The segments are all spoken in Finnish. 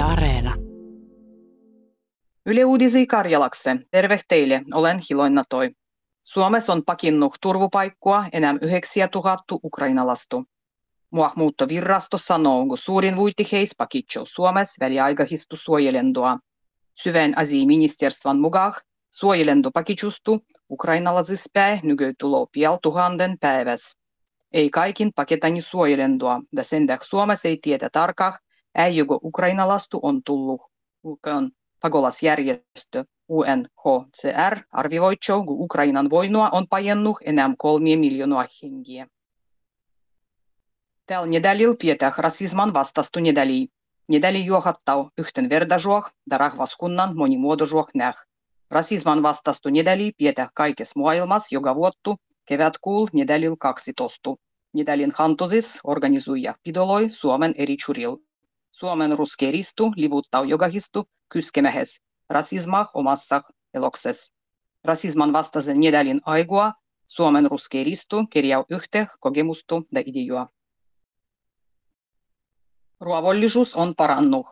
Yle Areena. Yle Uudisi Karjalakse. Terve teille, olen Hiloinna Toi. Suomessa on pakinnut turvupaikkua enää 9000 ukrainalastu. Muuttovirrasto sanoo, kun suurin vuitti heis pakitsou Suomessa väliaikahistu suojelendoa. Syvän asiaministerstvan mukaan suojelendo pakitsustu ukrainalaisispäin nyky tulo piel tuhannen päivässä. Ei kaikin paketani suojelendoa, ja sen Suomessa ei tiedä tarkkaan, joko ukrainalastu on tullut. Ulkoon pakolasjärjestö UNHCR arvioi, että Ukrainan voinua on pajennut enää kolmia miljoonaa hengiä. Tällä nedälillä pidetään rasisman vastastu nedäliä. Nedäli juohattau yhdenvertaisuus ja rahvaskunnan monimuotoisuus näh. Rasisman vastastu nedäli pidetään kaikessa maailmassa joka vuottu kevätkuul nedälil 12. Nedälin hantosis organisuija pidoloi Suomen eri churil. Suomen ruskeristu livuttaa jogahistu kyskemähes rasismah omassa elokses. Rasisman vastaisen nedälin aigua Suomen ruskeristu kirjaa yhteen kokemustu ja ideoa. Ruovollisuus on parannut.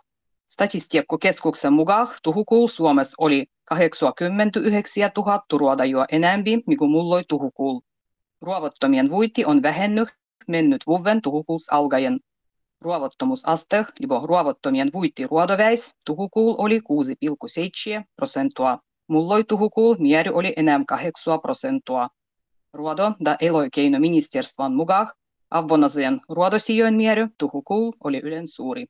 Statistiikkakeskuksen mukaan tuhukuul Suomessa oli 89 000 ruodajua enemmän, mikä mulloi tuhukuul. Ruovottomien vuiti on vähennyt mennyt vuoden tuhukuus algaen. Ruovottomuusaste libo ruovottomien vuitti ruodoväis tuhukuul oli 6,7 prosentua. Mulloi tuhukuul mieri oli enää 8 prosentua. Ruodo da eloikeinoministerstvan mukaan avvonasien ruodosijojen mieri tuhukuul oli ylen suuri.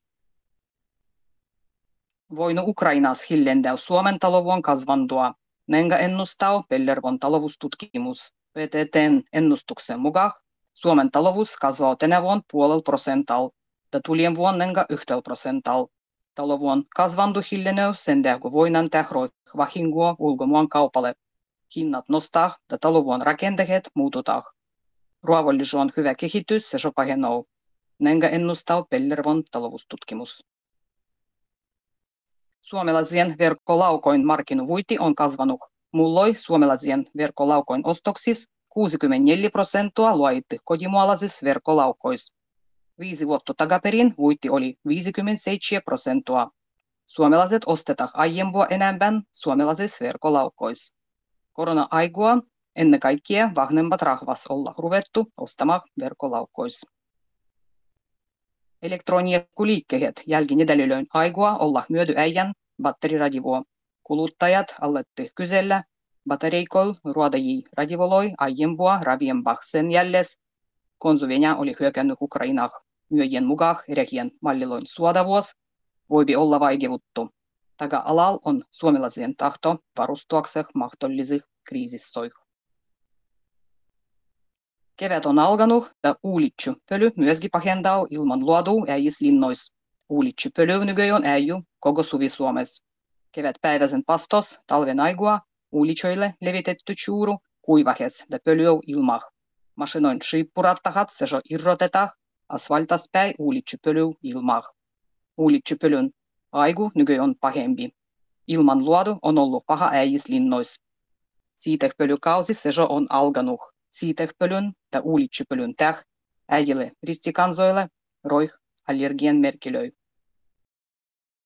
Voinu Ukrainas hillendäu Suomen talovon kasvandua. Nenga ennustaa Pellervon talovustutkimus. PTTn ennustuksen mukaan Suomen talous kasvaa tänä vuonna puolella prosentalla ja tulien vuonnenga yhdellä prosentalla. Talovuon kasvandu hiljenee sen kun voinan tähroi vahingoa ulkomaan kaupalle. Hinnat nostaa ja talovuon rakenteet muututaan. Ruovollisuus on hyvä kehitys, se pahenoo. Nenga ennustaa Pellervon taloustutkimus. Suomalaisien verkkolaukoin markkinovuiti on kasvanut. Mulloi suomalaisien verkkolaukoin ostoksis 64 prosenttia luoitti kotimaalaisissa verkkolaukoissa. Viisi vuotta takaperin vuitti oli 57 prosenttia. Suomalaiset ostetaan aiempua enemmän suomalaisissa verkkolaukoissa. Korona-aikua ennen kaikkea vahvemmat rahvas olla ruvettu ostamaan verkkolaukoissa. Elektroniikkuliikkeet jälkinedälylöin aikua olla myödy äijän batteriradivoa. Kuluttajat aletti kysellä, Batareikol ruodajii radivoloi aiempua raviempah sen jälles, Venäjä oli hyökännyt Ukrainaan. Myöjien mukaan erehien malliloin suodavuos voipi olla vaikevuttu. Taga alal on suomalaisen tahto varustuakseh mahdollisesti kriisissoih. Kevät on alkanut ja uulitsu pöly myöskin pahentaa ilman luodu äijislinnois. Uulitsu pöly nykyään äijy koko suvi Suomessa. Kevätpäiväisen pastos talven aigua Ulicoille levitetty chuuru kuivahes ja pölyou ilmah. Mašinoin shiippurattahat se jo irrotetaan asfaltaspäin uulitsupölyy ilmah. Uulitsupölyn aigu nyky on pahempi. Ilman luodu on ollut paha äijislinnois. Siitehpölykausi se jo on alkanut. Siitehpölyn ja uulitsupölyn täh äijille ristikansoille roih allergien merkilöi.